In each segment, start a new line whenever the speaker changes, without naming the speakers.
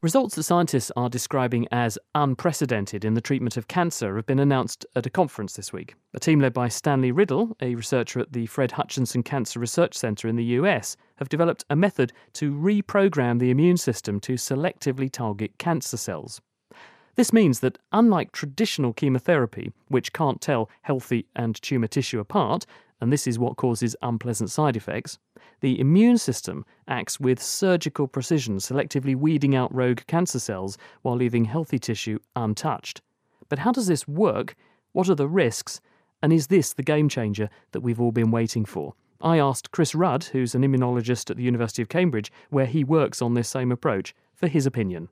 Results that scientists are describing as unprecedented in the treatment of cancer have been announced at a conference this week. A team led by Stanley Riddell, a researcher at the Fred Hutchinson Cancer Research Center in the US, have developed a method to reprogram the immune system to selectively target cancer cells. This means that, unlike traditional chemotherapy, which can't tell healthy and tumour tissue apart, and this is what causes unpleasant side effects, the immune system acts with surgical precision, selectively weeding out rogue cancer cells while leaving healthy tissue untouched. But how does this work? What are the risks? And is this the game changer that we've all been waiting for? I asked Chris Rudd, who's an immunologist at the University of Cambridge, where he works on this same approach, for his opinion.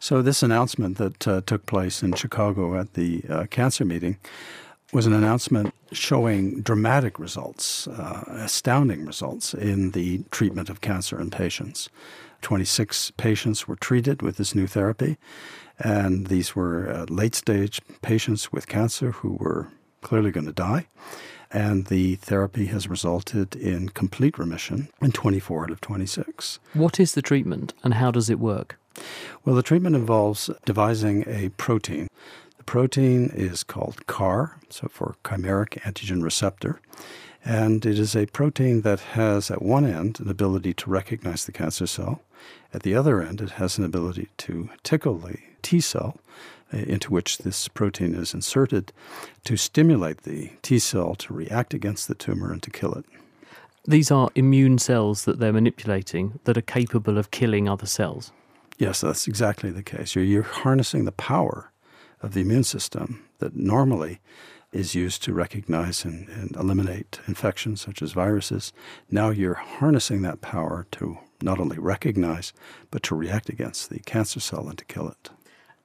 So, this announcement that uh, took place in Chicago at the uh, cancer meeting was an announcement showing dramatic results, uh, astounding results in the treatment of cancer in patients. 26 patients were treated with this new therapy, and these were uh, late stage patients with cancer who were clearly going to die. And the therapy has resulted in complete remission in 24 out of 26.
What is the treatment and how does it work?
Well, the treatment involves devising a protein. The protein is called CAR, so for chimeric antigen receptor. And it is a protein that has at one end an ability to recognize the cancer cell. At the other end, it has an ability to tickle the T cell uh, into which this protein is inserted to stimulate the T cell to react against the tumor and to kill it.
These are immune cells that they're manipulating that are capable of killing other cells.
Yes, that's exactly the case. You're, you're harnessing the power of the immune system that normally is used to recognize and, and, eliminate infections such as viruses. Now you're harnessing that power to not only recognize, but to react against the cancer cell and to kill it.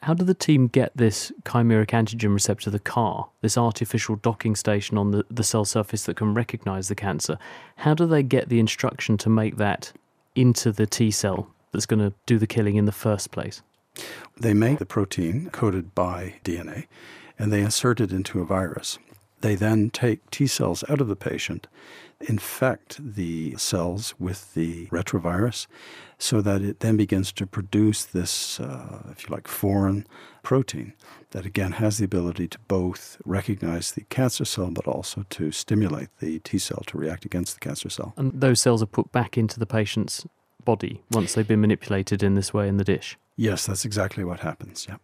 How did the team get this chimeric antigen receptor, the CAR, this artificial docking station on the, the cell surface that can recognize the cancer? How do they get the instruction to make that into the T cell that's going to do the killing in the first place?
They make the protein coded by DNA and they insert it into a virus. They then take T cells out of the patient, infect the cells with the retrovirus, so that it then begins to produce this, uh, if you like, foreign protein that again has the ability to both recognize the cancer cell but also to stimulate the T cell to react against the cancer cell.
And those cells are put back into the patient's body once they've been manipulated in this way in the dish?
Yes, that's exactly what happens. Yeah.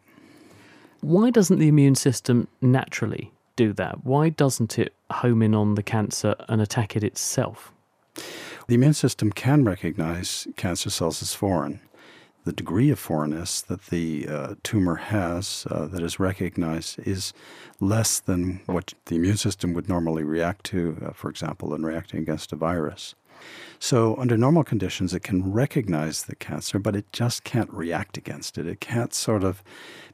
Why doesn't the immune system naturally do that? Why doesn't it home in on the cancer and attack it itself?
The immune system can recognize cancer cells as foreign. The degree of foreignness that the uh, tumor has uh, that is recognized is less than what the immune system would normally react to, uh, for example, in reacting against a virus. So, under normal conditions, it can recognize the cancer, but it just can't react against it. It can't sort of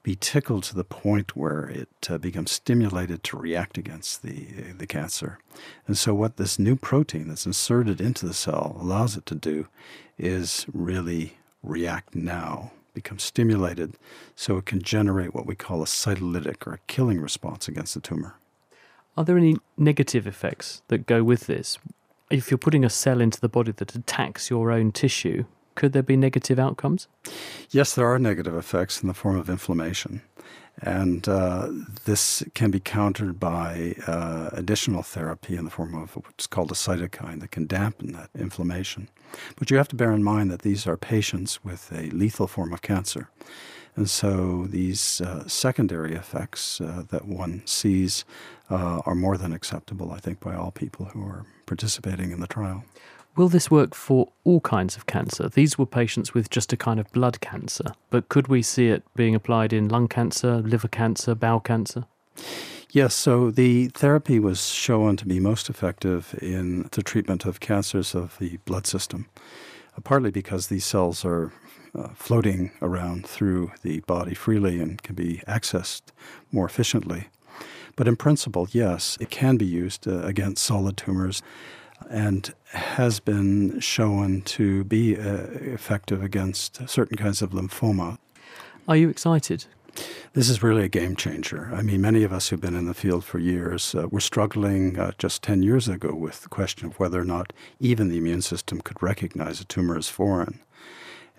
be tickled to the point where it uh, becomes stimulated to react against the, the cancer. And so, what this new protein that's inserted into the cell allows it to do is really react now, become stimulated, so it can generate what we call a cytolytic or a killing response against the tumor.
Are there any negative effects that go with this? If you're putting a cell into the body that attacks your own tissue, could there be negative outcomes?
Yes, there are negative effects in the form of inflammation. And uh, this can be countered by uh, additional therapy in the form of what's called a cytokine that can dampen that inflammation. But you have to bear in mind that these are patients with a lethal form of cancer. And so these uh, secondary effects uh, that one sees uh, are more than acceptable, I think, by all people who are participating in the trial.
Will this work for all kinds of cancer? These were patients with just a kind of blood cancer, but could we see it being applied in lung cancer, liver cancer, bowel cancer?
Yes, so the therapy was shown to be most effective in the treatment of cancers of the blood system, uh, partly because these cells are uh, floating around through the body freely and can be accessed more efficiently. But in principle, yes, it can be used uh, against solid tumors and has been shown to be uh, effective against certain kinds of lymphoma.
Are you excited?
This is really a game changer. I mean, many of us who've been in the field for years uh, were struggling uh, just 10 years ago with the question of whether or not even the immune system could recognize a tumor as foreign.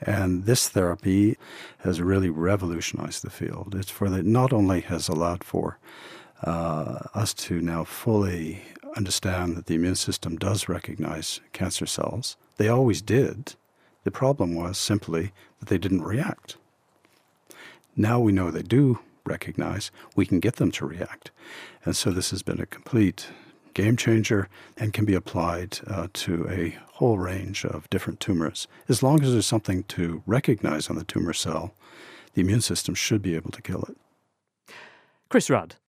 And this therapy has really revolutionized the field. It's for that not only has allowed for uh, us to now fully understand that the immune system does recognize cancer cells. They always did. The problem was simply that they didn't react. Now we know they do recognize, we can get them to react. And so this has been a complete game changer and can be applied uh, to a whole range of different tumors. As long as there's something to recognize on the tumor cell, the immune system should be able to kill it.
Chris Rudd,